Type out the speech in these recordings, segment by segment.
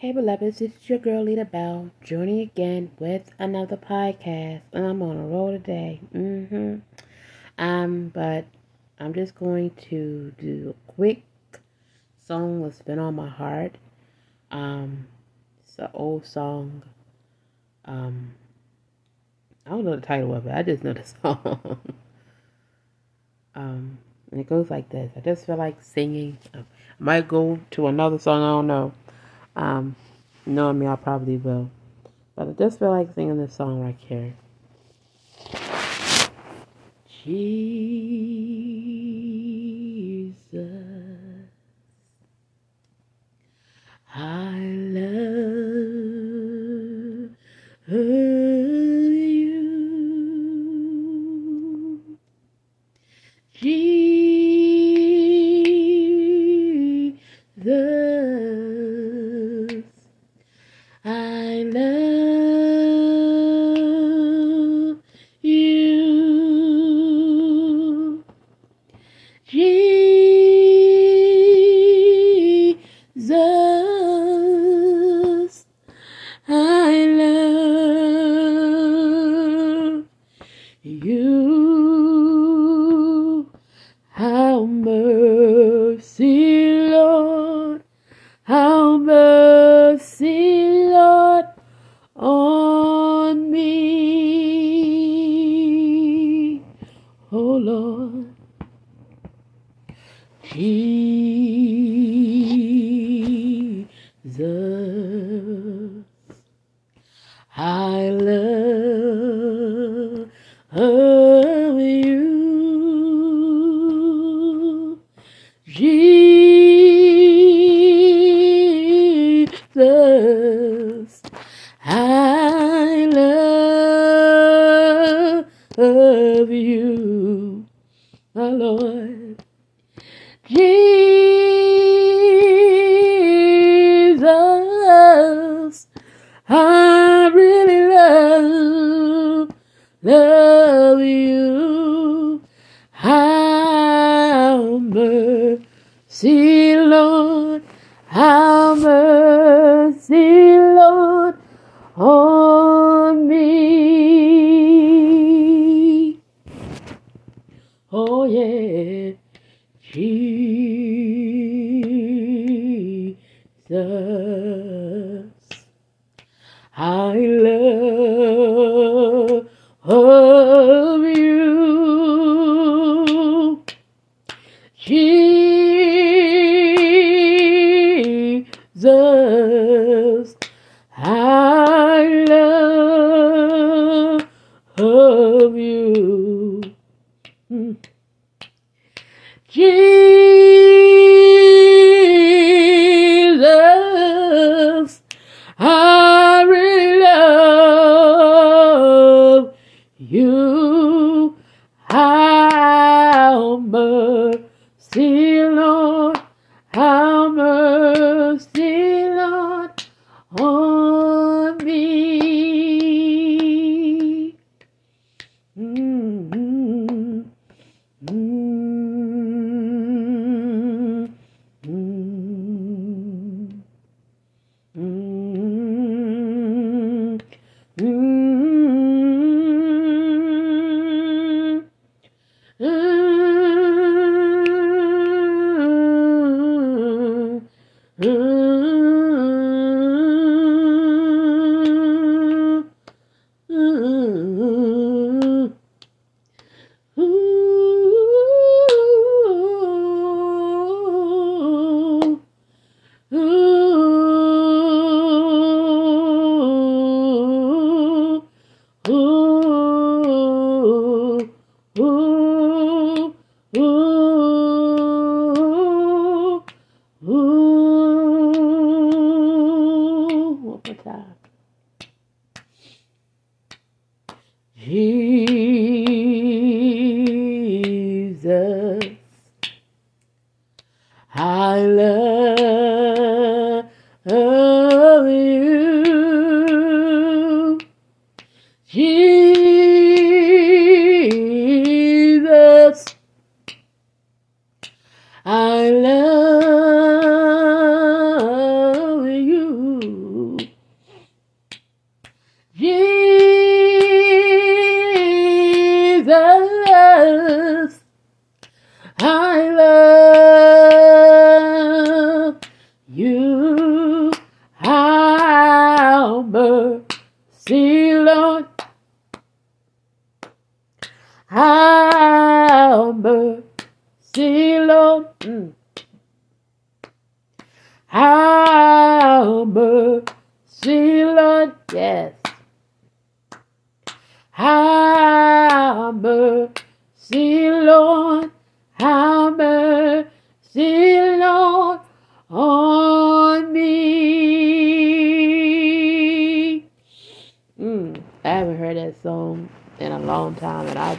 Hey, beloveds, this is your girl, Lita Bell, joining again with another podcast. And I'm on a roll today. Mm-hmm. Um, but I'm just going to do a quick song that's been on my heart. Um, it's an old song. Um, I don't know the title of it. I just know the song. um, and it goes like this. I just feel like singing. I might go to another song. I don't know. Um, knowing me, I probably will. But I just feel like singing this song right here. Jesus, I love you.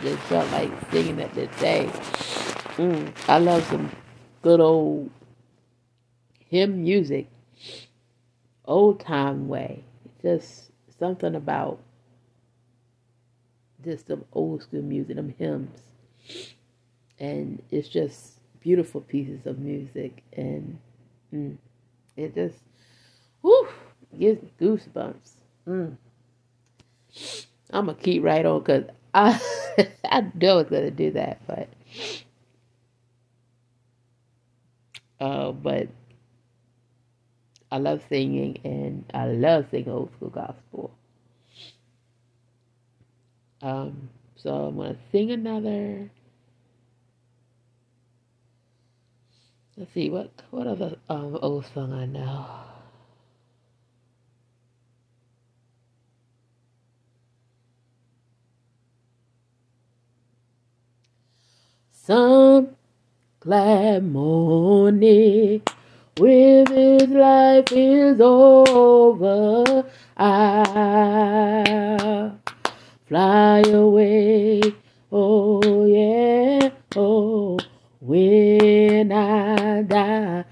Just felt like singing it today. Mm, I love some good old hymn music, old time way. Just something about just some old school music, them hymns. And it's just beautiful pieces of music. And mm, it just, whew, gives goosebumps. Mm. I'm going to keep right on because I, I know I was going to do that. But, uh, but I love singing and I love singing old school gospel. Um, so I'm gonna sing another. Let's see what what other um, old song I know. Some glad morning when his life is over, I'll fly away. Oh, yeah. Oh, when I die.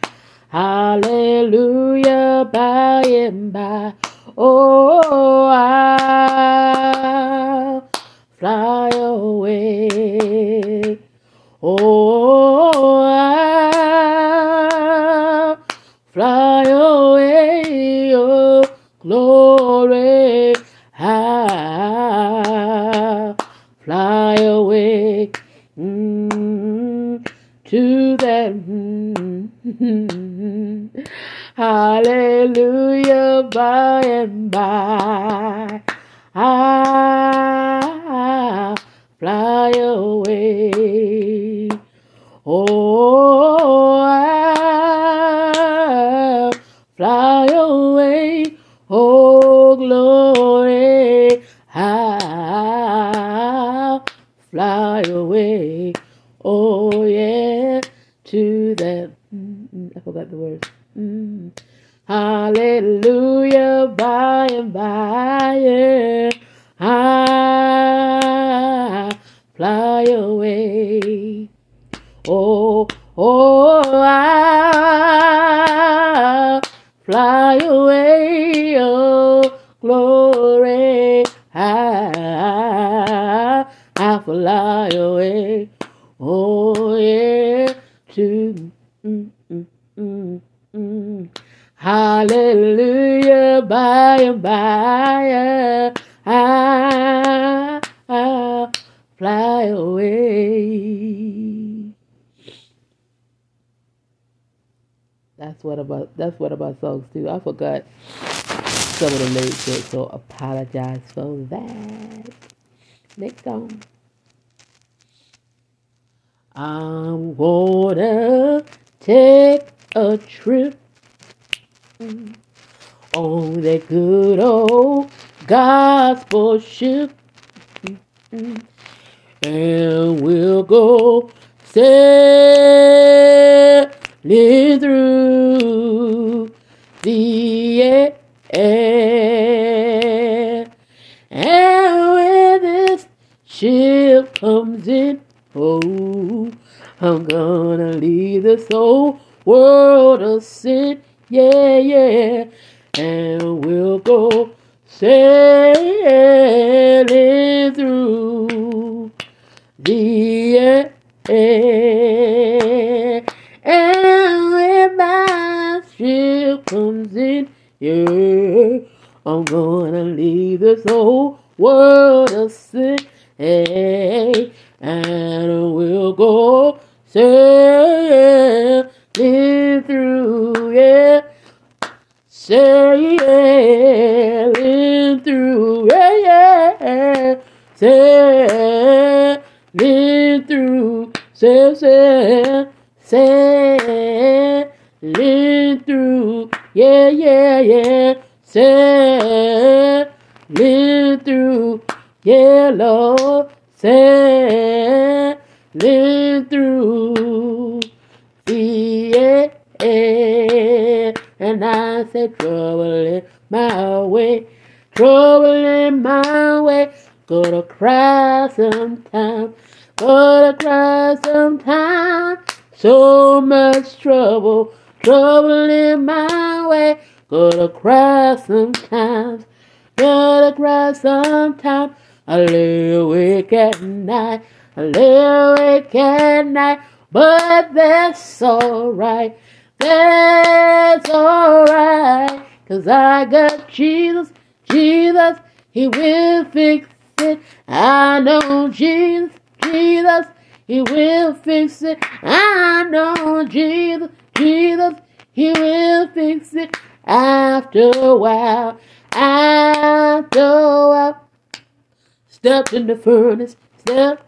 Hallelujah, by and by. Oh, I'll fly. Oh, oh, oh That's what about that's what about songs too. I forgot some of the lyrics, it, so apologize for that. Next song. I'm gonna take a trip on that good old gospel ship. And we'll go sailing through the air. And when this ship comes in, oh, I'm gonna leave this whole world a sin. Yeah, yeah. And we'll go sailing through air. And when my ship comes in, yeah, I'm gonna leave this whole world a sin. Hey, and we'll go sailing through, yeah, sailing through, yeah, yeah, sailing through, say, say, say, sailing through. Yeah, yeah, yeah. Sailing through. Yeah, Lord. Sailing through. Yeah, yeah. And I said, trouble in my way. Trouble in my way. Gonna cry sometime. Gonna cry sometime. So much trouble, trouble in my way. Gonna cry sometimes. Gonna cry sometimes. I lay awake at night. I lay awake at night. But that's alright. That's alright. Cause I got Jesus. Jesus, He will fix it. I know Jesus, Jesus, He will fix it. I know Jesus, Jesus, He will fix it. After a while, after a while, stepped in the furnace, stepped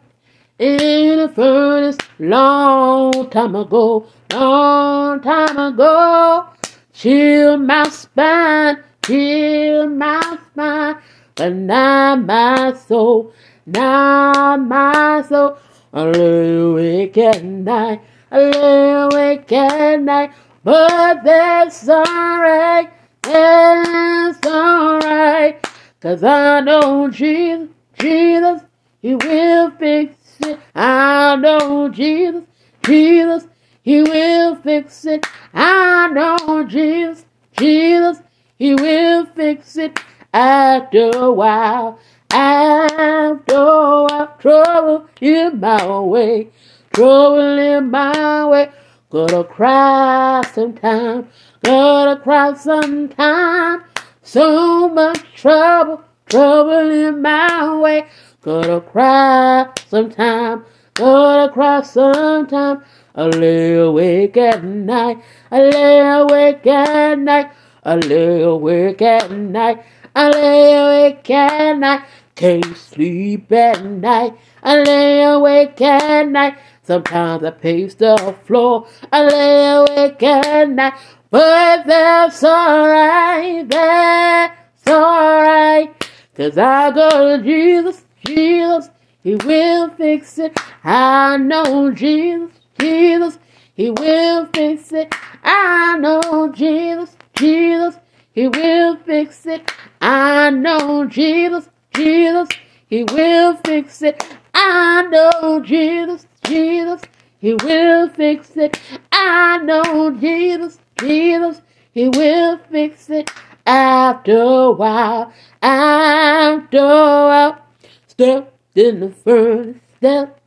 in the furnace long time ago, long time ago. Chill my spine, chill my spine, but not my soul, not my soul. I lay awake at night, I lay awake at night, but that's alright, that's alright, cause I know Jesus, Jesus, He will fix it. I know Jesus, Jesus, He will fix it. I know Jesus, Jesus, He will fix it. After a while, after a while, trouble in my way, trouble in my way. Gonna cry sometime, gonna cry sometime. So much trouble, trouble in my way. Gonna cry sometime, gonna cry sometime. I lay awake at night, I lay awake at night, I lay awake at night, I lay awake at night. Can't sleep at night, I lay awake at night. Sometimes I pace the floor, I lay awake at night. But that's alright, that's alright. Cause I go to Jesus, Jesus, He will fix it. I know Jesus, Jesus, He will fix it. I know Jesus, Jesus, He will fix it. I know Jesus, Jesus, He will fix it. I know Jesus, Jesus, He will fix it. I know Jesus, Jesus, He will fix it. After a while, after a while, step in the furnace, step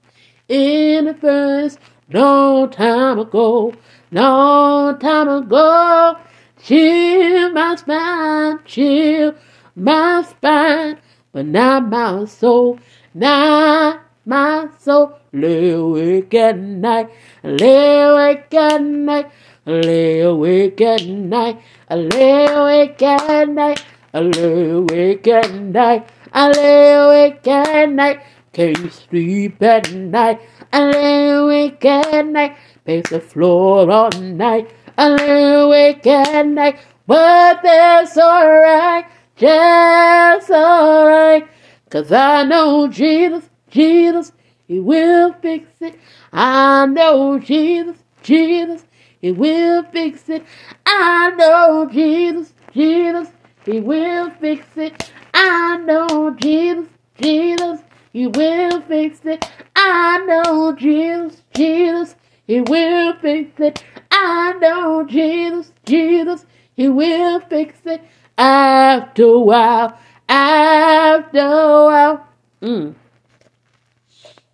in the furnace. Long time ago, long time ago, chill my spine, chill my spine, but not my soul, not my soul. Lay awake at night, lay awake at night, lay awake at night, lay awake at night, lay awake at night, I lay awake at night, can't sleep at night, I lay awake at night, pace the floor all night, I lay awake at night, but that's alright, just alright, cause I know Jesus, Jesus, He will fix it, I know Jesus, Jesus, He will fix it, I know Jesus, Jesus, He will fix it, I know Jesus, Jesus, He will fix it, I know Jesus, Jesus, He will fix it, I know Jesus, Jesus, He will fix it, after a while, after a while. Mm.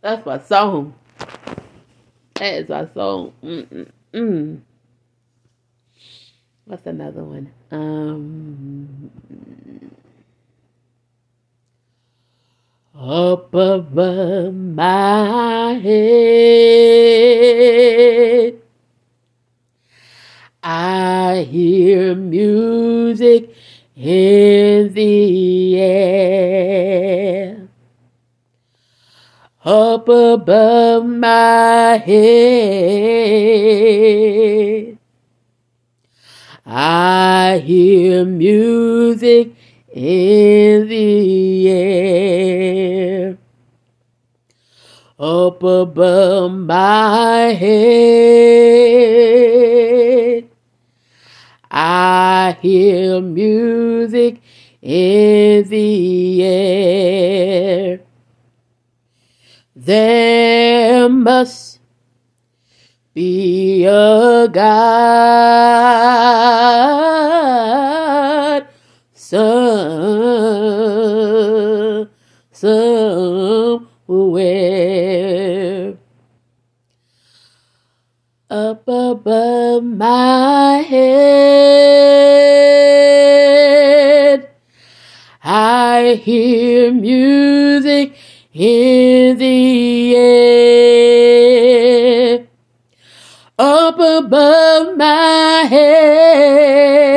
That's my song. That is my song. Mm-mm-mm. What's another one? Um, up above my head, I hear music in the air. Up above my head, I hear music in the air. Up above my head, I hear music in the air. There must be a God some, somewhere up above my head. I hear music in the air up above my head.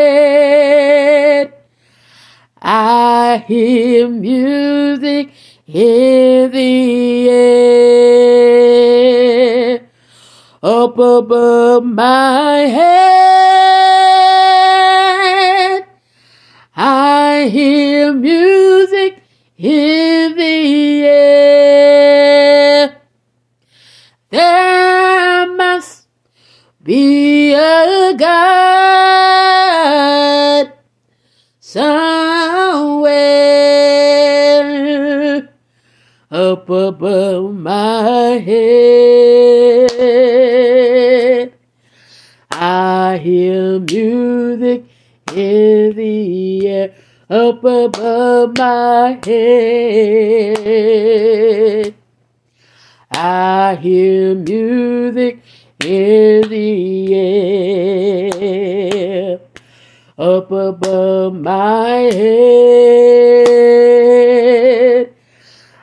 I hear music in the air up above my head. I hear music in the air. There must be a God somewhere up above my head. I hear music in the air up above my head. I hear music in the air up above my head.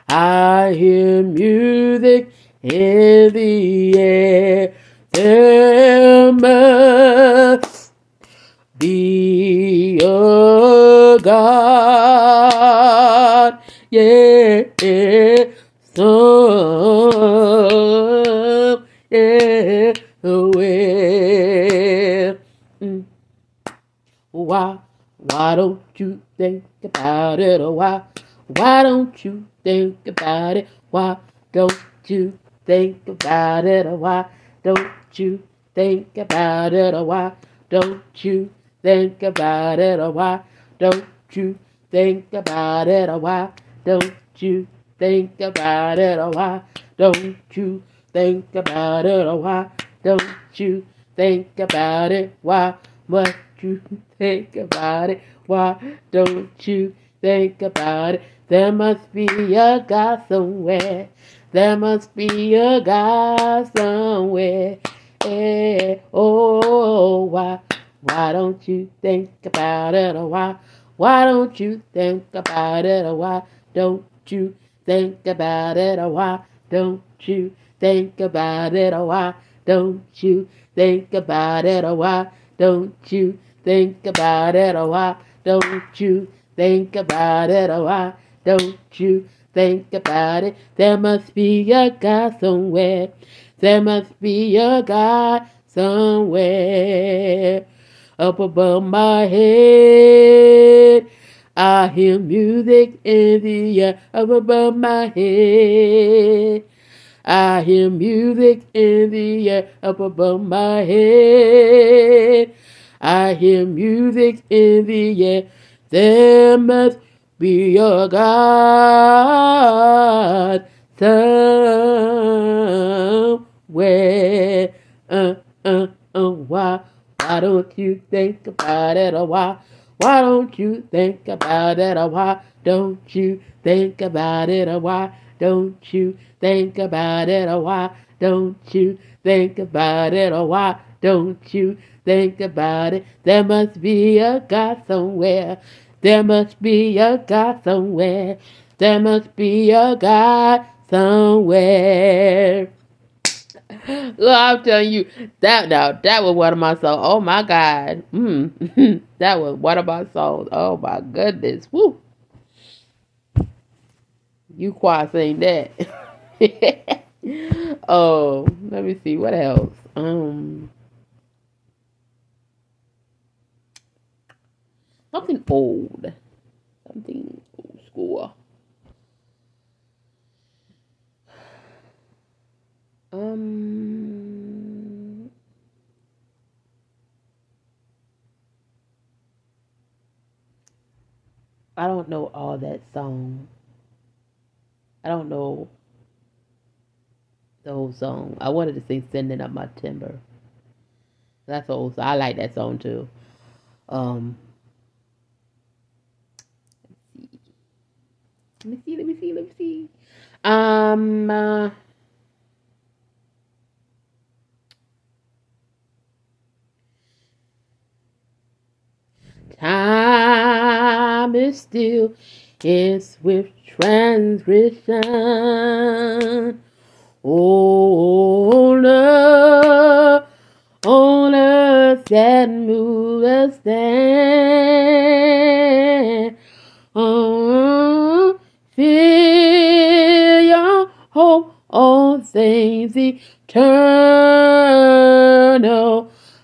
I hear music in the air. There must God, yeah, some, yeah, where. Mm. Why, why don't you think about it? Or why, why don't you think about it? Why don't you think about it? Or why don't you think about it? Or why don't you think about it? Or why don't you think about it? Or why don't you think about it? Or why don't you think about it? Or why don't you think about it? Why must you think about it? Why don't you think about it? There must be a God somewhere. There must be a God somewhere. Eh, oh, why? Why don't you think about it? Or why? Why don't you think about it? Or why don't you think about it? Or why don't you think about it? Or why don't you think about it? Or why don't you think about it? Or why don't you think about it? Or why don't you think about it? There must be a God somewhere. There must be a God somewhere up above my head. I hear music in the air up above my head. I hear music in the air up above my head. I hear music in the air. There must be a God somewhere. Uh, uh, uh, why? Why don't you think about it? Or why? Why don't you think about it? Or why don't you think about it? Or why don't you think about it? Or why don't you think about it? Why don't you think about it? There must be a God somewhere. There must be a God somewhere. There must be a God somewhere. Look, I'm telling you, that now that was one of my songs. Oh my God, mm. that was one of my songs. Oh my goodness, woo! You quite saying that. oh, let me see what else. Um, something old, something old school. Um. I don't know all that song. I don't know the whole song. I wanted to sing "Sending Up My Timber." That's old. So I like that song too. Um. Let me see. Let me see. Let me see. Um. Uh, time is still in swift transgression. Oh, no, on earth that move us stand. Oh, your hope on things eternal.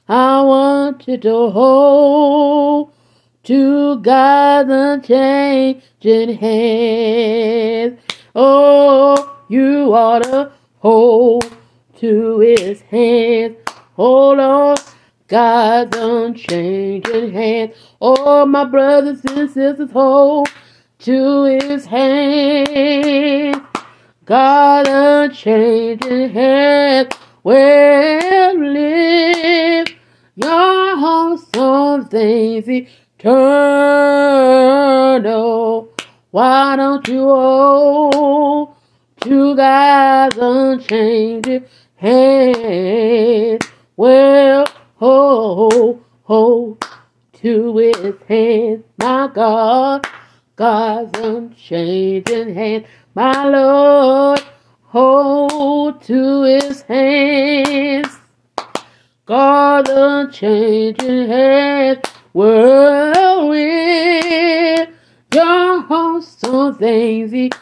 I want you to hold to God's unchanging hands. Oh, you ought to hold to his hands. Hold on, God's unchanging hands. Oh, my brothers and sisters, hold to his hands. God unchanging hands will live your home some things eternal. Why don't you hold to God's unchanging hand? Well, hold, hold to his hand, my God. God's unchanging hand, my Lord. Hold to his hands. God's unchanging hand world your host on things eternal.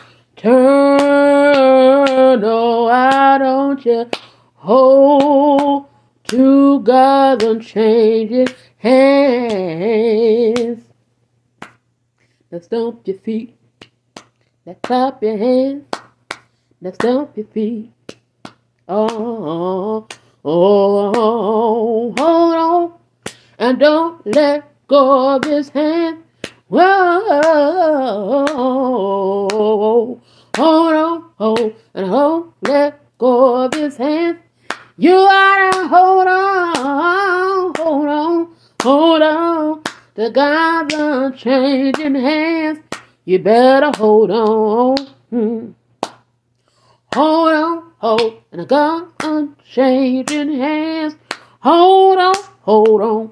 Why don't you hold to God's unchanging hands? Now stomp your feet. Now clap your hands. Now stomp your feet. Oh, oh, oh, hold on and don't let go of his hand. Whoa, hold on, hold and hold, let go of his hand. You gotta hold on, hold on, hold on to God's unchanging hands. You better hold on. Hold on, hold, and the God's unchanging hands. Hold on, hold on,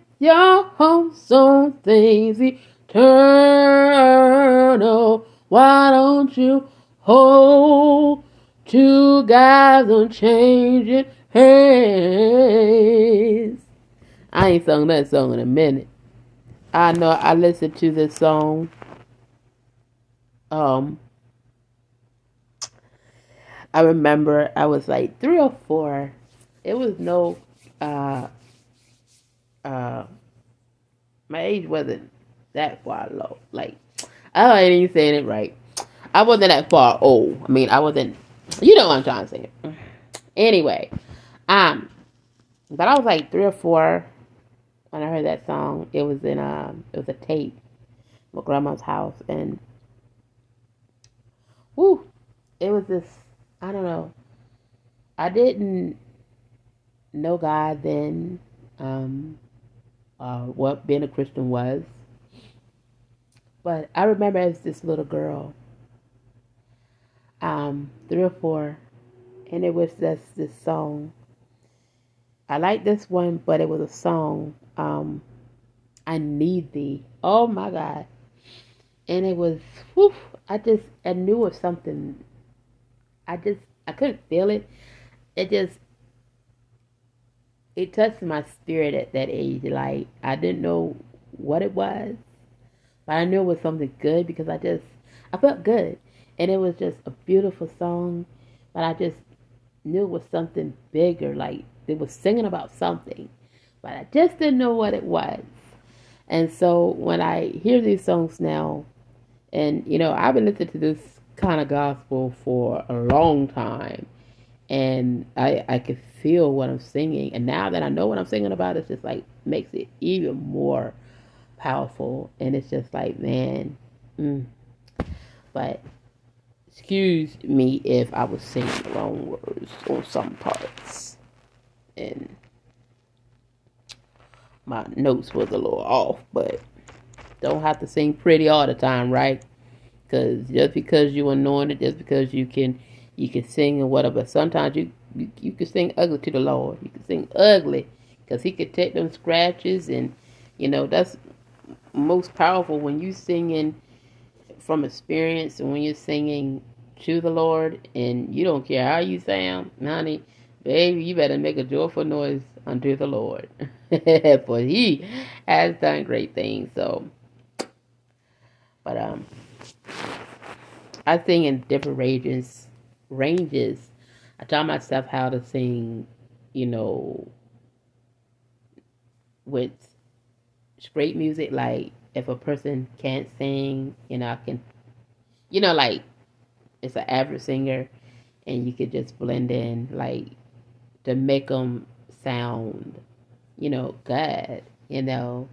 your hopes on things eternal. Why don't you hold to God's unchanging hands? I ain't sung that song in a minute. I know I listened to this song. Um, I remember I was like three or four. It was no, uh, uh, my age wasn't that far low. Like, I ain't even saying it right. I wasn't that far old. I mean, I wasn't. You know what I'm trying to say. Anyway, um, but I was like three or four when I heard that song. It was in um, it was a tape, my grandma's house, and whoo, it was this. I don't know. I didn't know God then. Um, uh, what being a Christian was. But I remember as this little girl, um, three or four, and it was just this song. I like this one, but it was a song. Um, I need thee. Oh my God. and it was, whew, I just, I knew of something. I just, I couldn't feel it. It just, it touched my spirit at that age. Like, I didn't know what it was, but I knew it was something good because I just, I felt good. And it was just a beautiful song, but I just knew it was something bigger. Like, it was singing about something, but I just didn't know what it was. And so when I hear these songs now, and you know, I've been listening to this kind of gospel for a long time, and I I could feel what I'm singing. And now that I know what I'm singing about, it's just like makes it even more powerful. And it's just like, man, mm. but excuse me if I was singing the wrong words on some parts, and my notes was a little off, but don't have to sing pretty all the time, right? Because just because you're anointed, just because you can you can sing and whatever, sometimes you you, you can sing ugly to the Lord. You can sing ugly because He could take them scratches, and you know that's most powerful when you singing from experience and when you're singing to the Lord, and you don't care how you sound, honey, baby, you better make a joyful noise unto the Lord. for he has done great things. So, but um, I sing in different ranges. Ranges. I taught myself how to sing, you know, with straight music. Like if a person can't sing, you know, I can, you know, like it's an average singer, and you could just blend in like to make them sound you know, good, you know,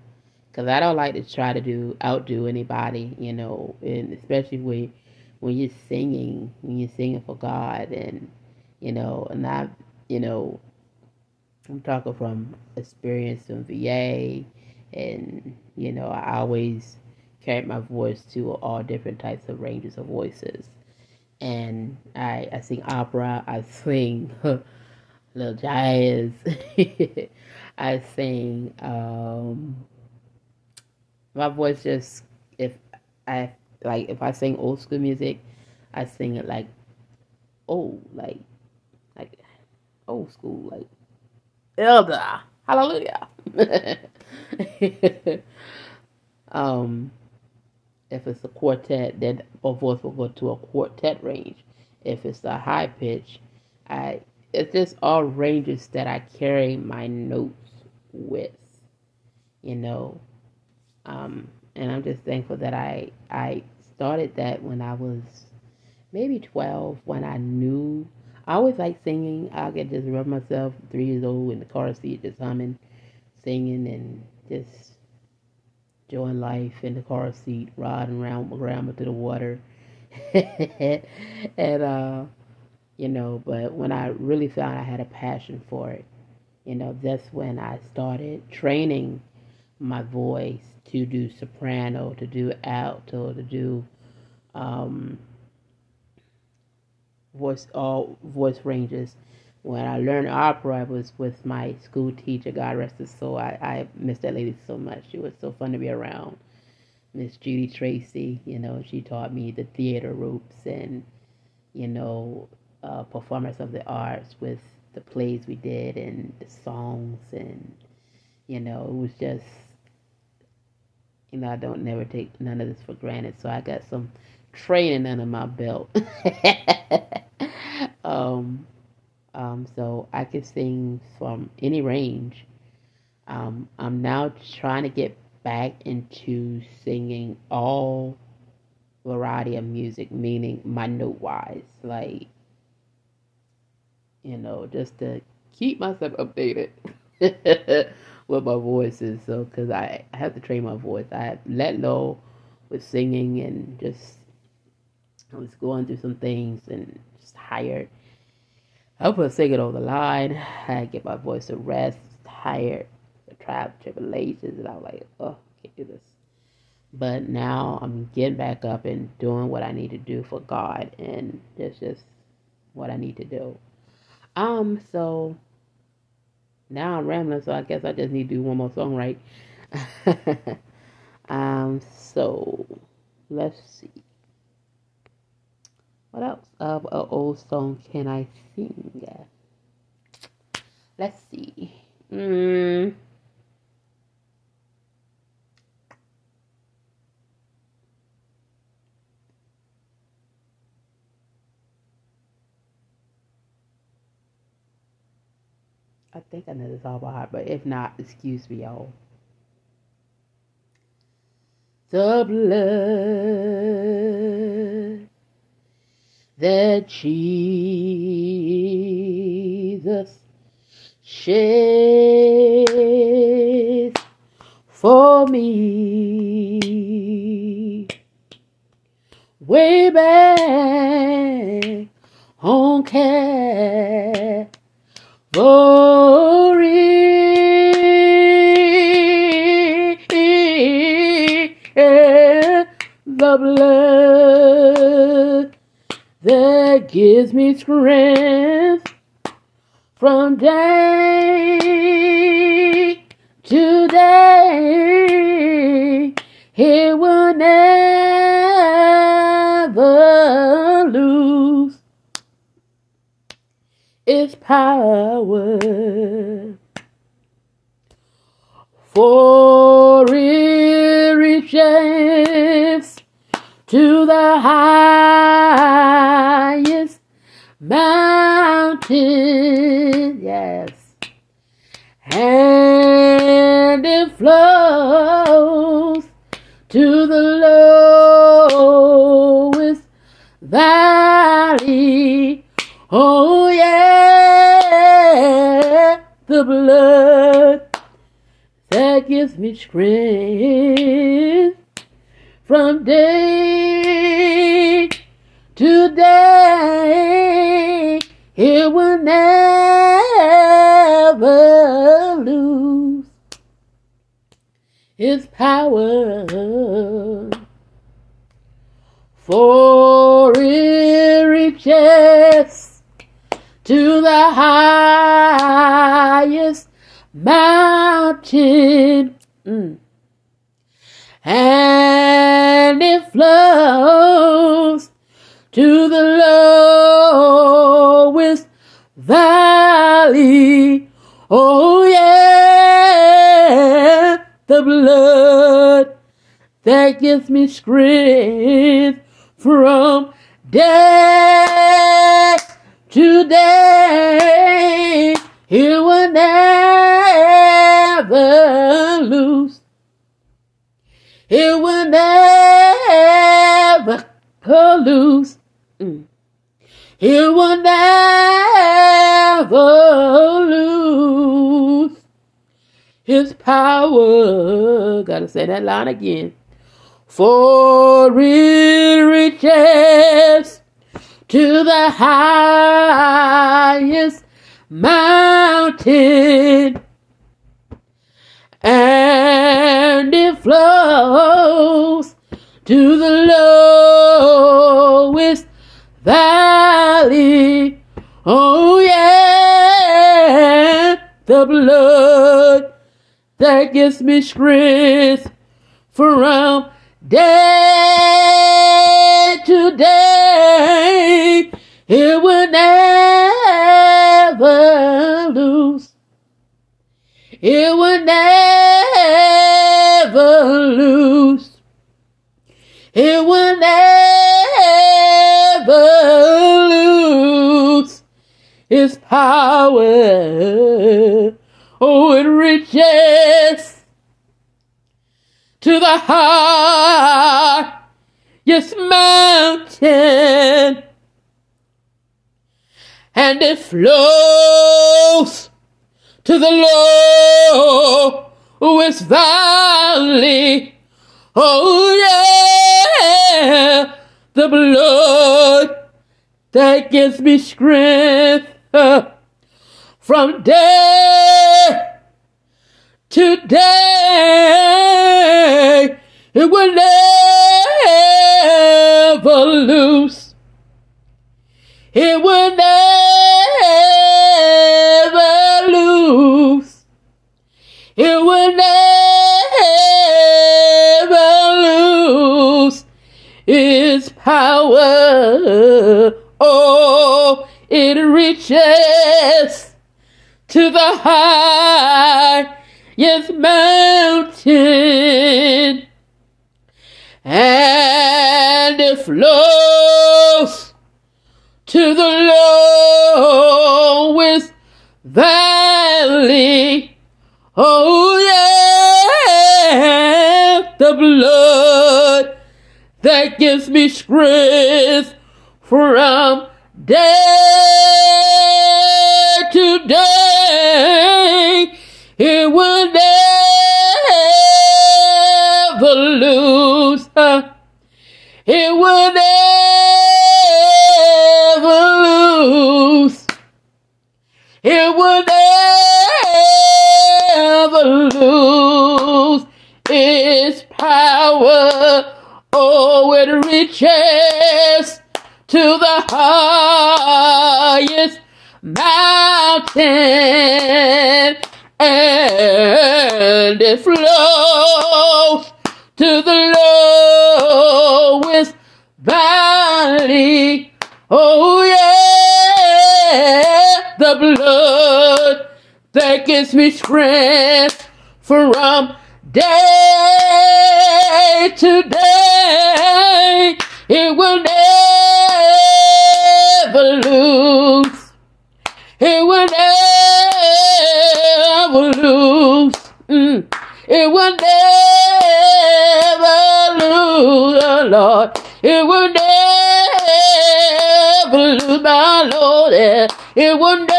because I don't like to try to do outdo anybody, you know, and especially when when you're singing, when you're singing for God, and you know, and I, you know, I'm talking from experience in VA, and you know, I always carry my voice to all different types of ranges of voices, and I I sing opera, I sing little jazz. I sing. Um, my voice just if I like if I sing old school music, I sing it like old, like like old school, like elder. Hallelujah. um, if it's a quartet, then my voice will go to a quartet range. If it's a high pitch, I it's just all ranges that I carry my notes with, you know. Um, and I'm just thankful that I I started that when I was maybe 12 when I knew I always like singing. I could just rub myself three years old in the car seat just humming, singing and just enjoying life in the car seat, riding around with grandma to the water. and uh you know, but when I really found I had a passion for it, you know, that's when I started training my voice to do soprano, to do alto, to do um, voice all voice ranges. When I learned opera, I was with my school teacher. God rest his soul. I, I miss that lady so much. She was so fun to be around. Miss Judy Tracy, you know, she taught me the theater ropes and, you know, uh, performance of the arts with the plays we did and the songs and you know it was just you know I don't never take none of this for granted so I got some training under my belt. Um um so I can sing from any range. Um I'm now trying to get back into singing all variety of music meaning my note wise like you know, just to keep myself updated with my voice is. So, because I, have to train my voice, I let go with singing and just I was going through some things and just tired. I put singing on the line. I get my voice to rest, tired, the trials, tribulations, and I was like, oh, can't do this. But now I'm getting back up and doing what I need to do for God, and that's just what I need to do. Um, so now I'm rambling, so I guess I just need to do one more song, right? um, so let's see. What else of an old song can I sing? Let's see. Mm. I think I know this all by heart, but if not, excuse me, y'all. The blood that Jesus shed for me way back on Calvary. Glory the blood that gives me strength from day to day. It will never its power. For it reaches to the highest mountain, yes, and it flows to the lowest valley. Oh, the blood that gives me strength from day to day. It will never lose its power. For it reaches to the highest mountain. Mm and it flows to the lowest valley. Oh yeah, the blood that gives me strength from day to day. It will never lose it will never lose. Mm. It will never lose his power. Gotta say that line again. For it reaches to the highest mountain. And it flows to the lowest valley. Oh yeah, the blood that gives me strength from day to day. It will never lose. It will never lose. It will never lose its power. Oh, it reaches to the highest mountain and it flows to the lowest valley. Oh yeah, the blood that gives me strength uh, from day to day. It will never lose. It will never lose. It will never lose His power, oh, it reaches to the highest mountain flows to the lowest valley. Oh yeah, the blood that gives me strength from day reaches to the highest mountain and it flows to the lowest valley. Oh yeah, the blood that gives me strength from day to day. It will never lose. It will never lose. Mm. It will never lose, oh Lord. It will never lose, my Lord. Yeah. It will never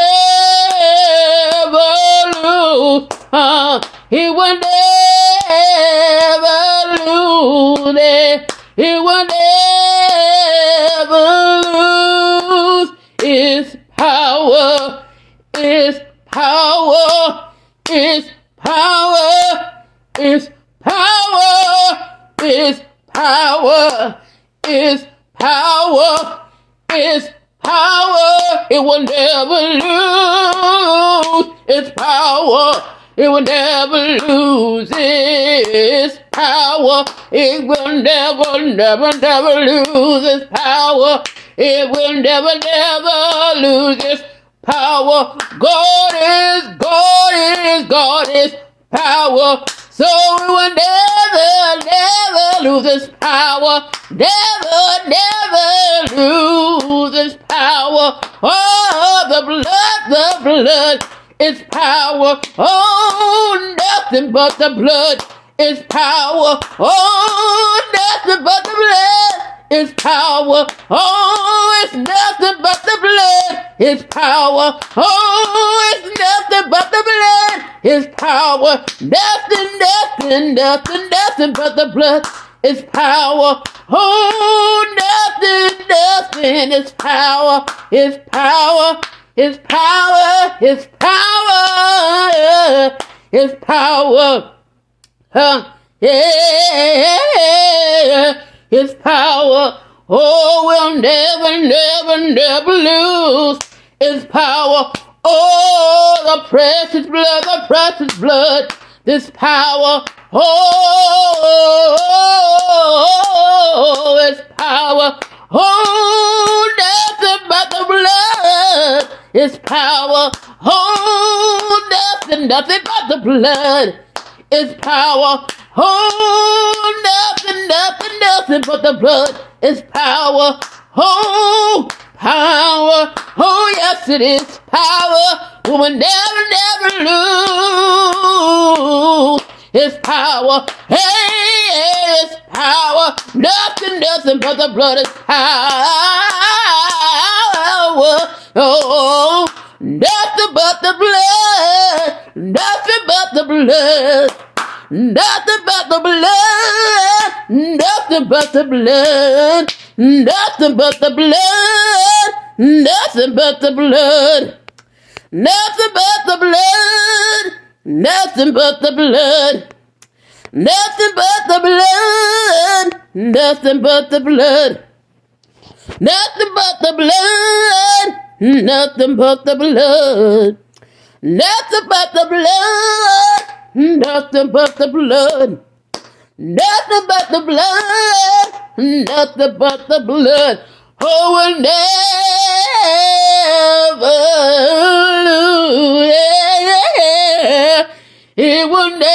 lose. Uh, it will never. It, it will never lose its power. Its power. Its power. Its power. Its power. Its power. Its power. It will never lose its power. It will never lose its power. It will never, never, never lose its power. It will never, never lose its power. God is, God is, God is power. So it will never, never lose its power. Never, never lose its power. Oh, the blood, the blood is power. Oh, nothing but the blood is power. Oh, nothing but the blood is power. Oh, it's nothing but the blood is power. Oh, it's nothing but the blood is power. Nothing, nothing, nothing, nothing but the blood is power. Oh, nothing, nothing is power. Is power. His power, His power, His power. Huh? Yeah, His power. Oh, we'll never, never, never lose His power. Oh, the precious blood, the precious blood, this power. Oh, His power. Oh, nothing but the blood is power. Oh, nothing, nothing but the blood is power. Oh, nothing, nothing, nothing but the blood is power. Oh, power. Oh, yes, it is power. We will never, never lose His power. Hey, His power. Nothing, nothing but the blood is power. Oh, nothing but the blood. Nothing but the blood. Nothing but the blood. Nothing but the blood. Nothing but the blood. Nothing but the blood. Nothing but the blood. Nothing but the blood. Nothing but the blood. Nothing but the blood. Nothing but the blood. Nothing but the blood. Nothing but the blood. Nothing but the blood. Nothing but the blood. nothing but the blood. Oh, will never lose. It will never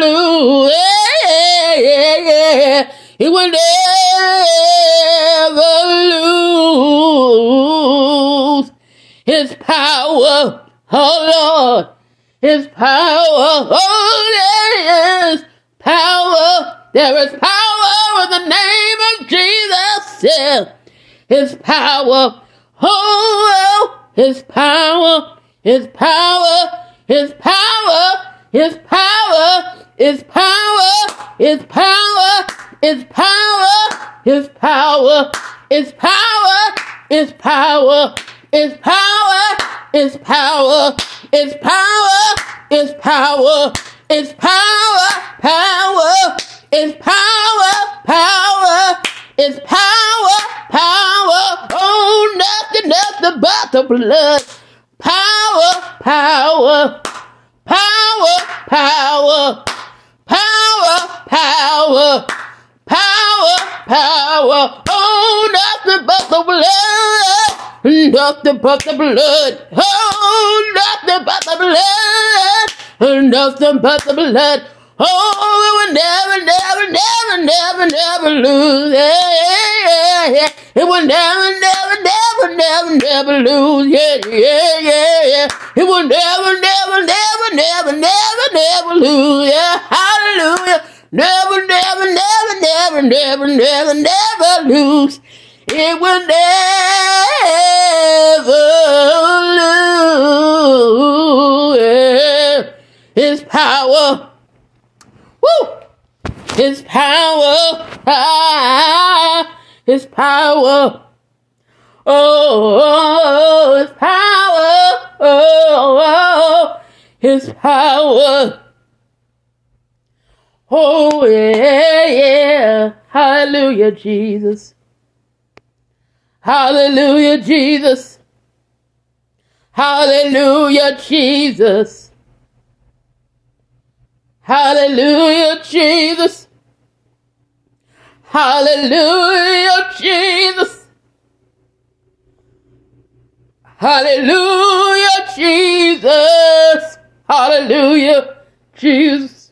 lose. It will never lose His power. Oh Lord, His power. Oh is power. There is power in the name of Jesus. His power. Oh, His power. His power. His power. His power. His power. His power. His power. His power. His power. His power. His power. His power. His power. His power. His power. Power. His power. Power. His power. Power. Oh, nothing but the blood. Power, power, power, power, power, power, power, power. Oh, nothing but the blood. Nothing but the blood. Oh, nothing but the blood. Nothing but the blood. Oh, it will never, never, never, never, never lose. Yeah, yeah, yeah. It will never, never, never, never, never lose. Yeah, yeah, yeah, yeah. It will never, never, never, never, never, never lose. Yeah, hallelujah. Never, never, never, never, never, never, never lose. It will never lose. His power. Woo! His power. Ah, his power. Oh, his power. Oh, his power. Oh, yeah, yeah. Hallelujah, Jesus. Hallelujah, Jesus. Hallelujah, Jesus. Hallelujah, Jesus. Hallelujah, Jesus. Hallelujah, Jesus. Hallelujah, Jesus.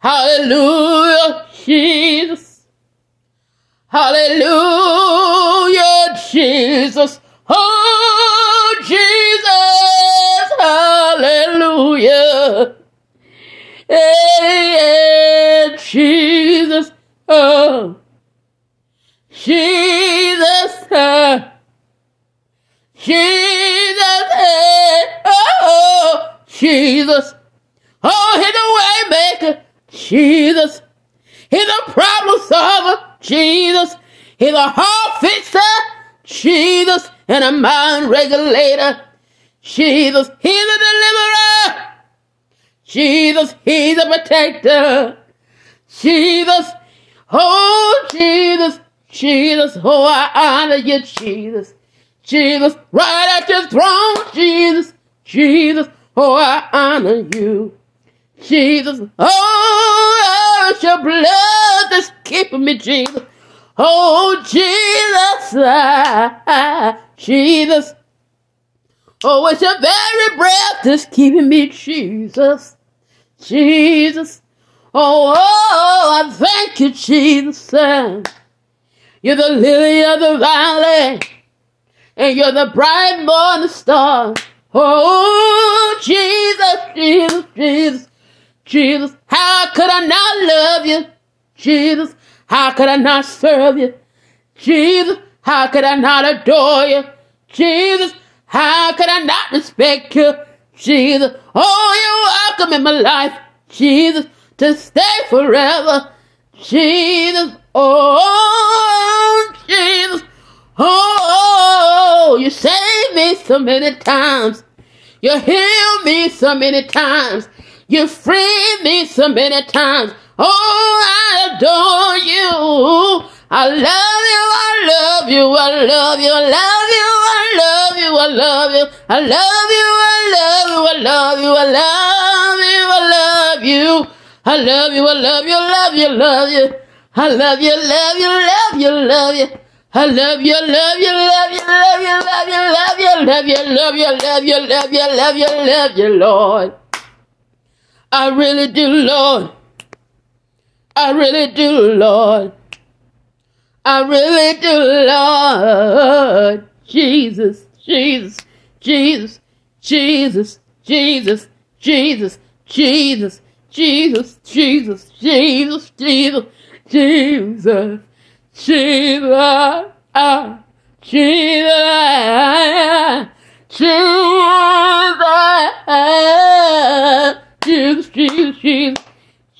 Hallelujah, Jesus. Hallelujah, Jesus. Hey, Jesus. Oh, Jesus. Oh, Jesus. Hey, oh, Jesus. Oh, he's a way maker. Jesus. He's a problem solver. Jesus. He's a heart fixer. Jesus. And a mind regulator. Jesus. He's a deliverer. Jesus. He's a protector. Jesus. Oh, Jesus. Jesus. Oh, I honor you, Jesus. Jesus. Right at your throne, Jesus. Jesus. Oh, I honor you. Jesus. Oh, it's your blood that's keeping me, Jesus. Oh, Jesus. Ah, Jesus. Oh, it's your very breath that's keeping me, Jesus. Jesus. Oh, oh, I thank you, Jesus. You're the lily of the valley, and you're the bright morning star. Oh, Jesus, Jesus, Jesus. Jesus, how could I not love you? Jesus, how could I not serve you? Jesus, how could I not adore you? Jesus, how could I not respect you? Jesus, oh, you're welcome in my life. Jesus, to stay forever. Jesus, oh, Jesus, oh, you saved me so many times. You healed me so many times. You freed me so many times. Oh, I adore you. I love you. I love you. I love you. I love you. I love you. I love you. I love you. I love you. I love you. I love you. I love you. I love you, I love you, I love you, I love you. I love you, I love you, I love you, I love you. I love you, I love you, love you, love you, love you, love you, love you, love you, love you, love you, love you, Lord. I really do, Lord. I really do, Lord. I really do, Lord. Jesus, Jesus, Jesus, Jesus, Jesus, Jesus, Jesus, Jesus, Jesus, Jesus, Jesus, Jesus, Jesus, ah, Jesus, Jesus, Jesus, Jesus, Jesus,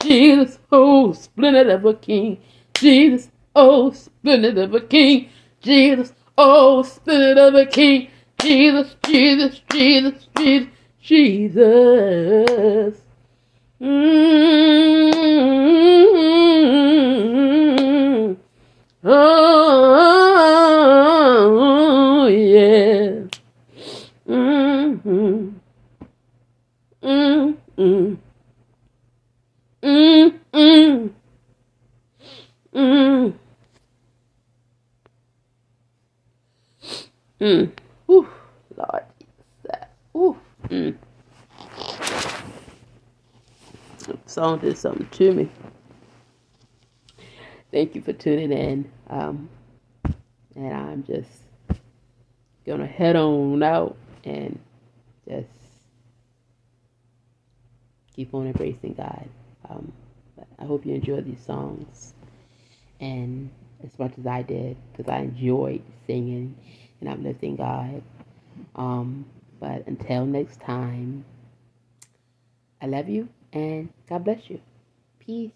Jesus, oh, splendid of a king, Jesus, oh, splendid of a king, Jesus, oh, splendid of a king, Jesus, Jesus, Jesus, Jesus, Jesus. Mm-hmm. Oh, yeah. Mm-hmm. Mm-hmm. Mm-hmm. Mm. Mm. Ooh, Lord. Ooh. Mm. The song did something to me. Thank you for tuning in. Um, and I'm just gonna head on out and just keep on embracing God. Um, I hope you enjoy these songs and as much as I did because I enjoyed singing and uplifting God. Um, but until next time, I love you and God bless you. Peace.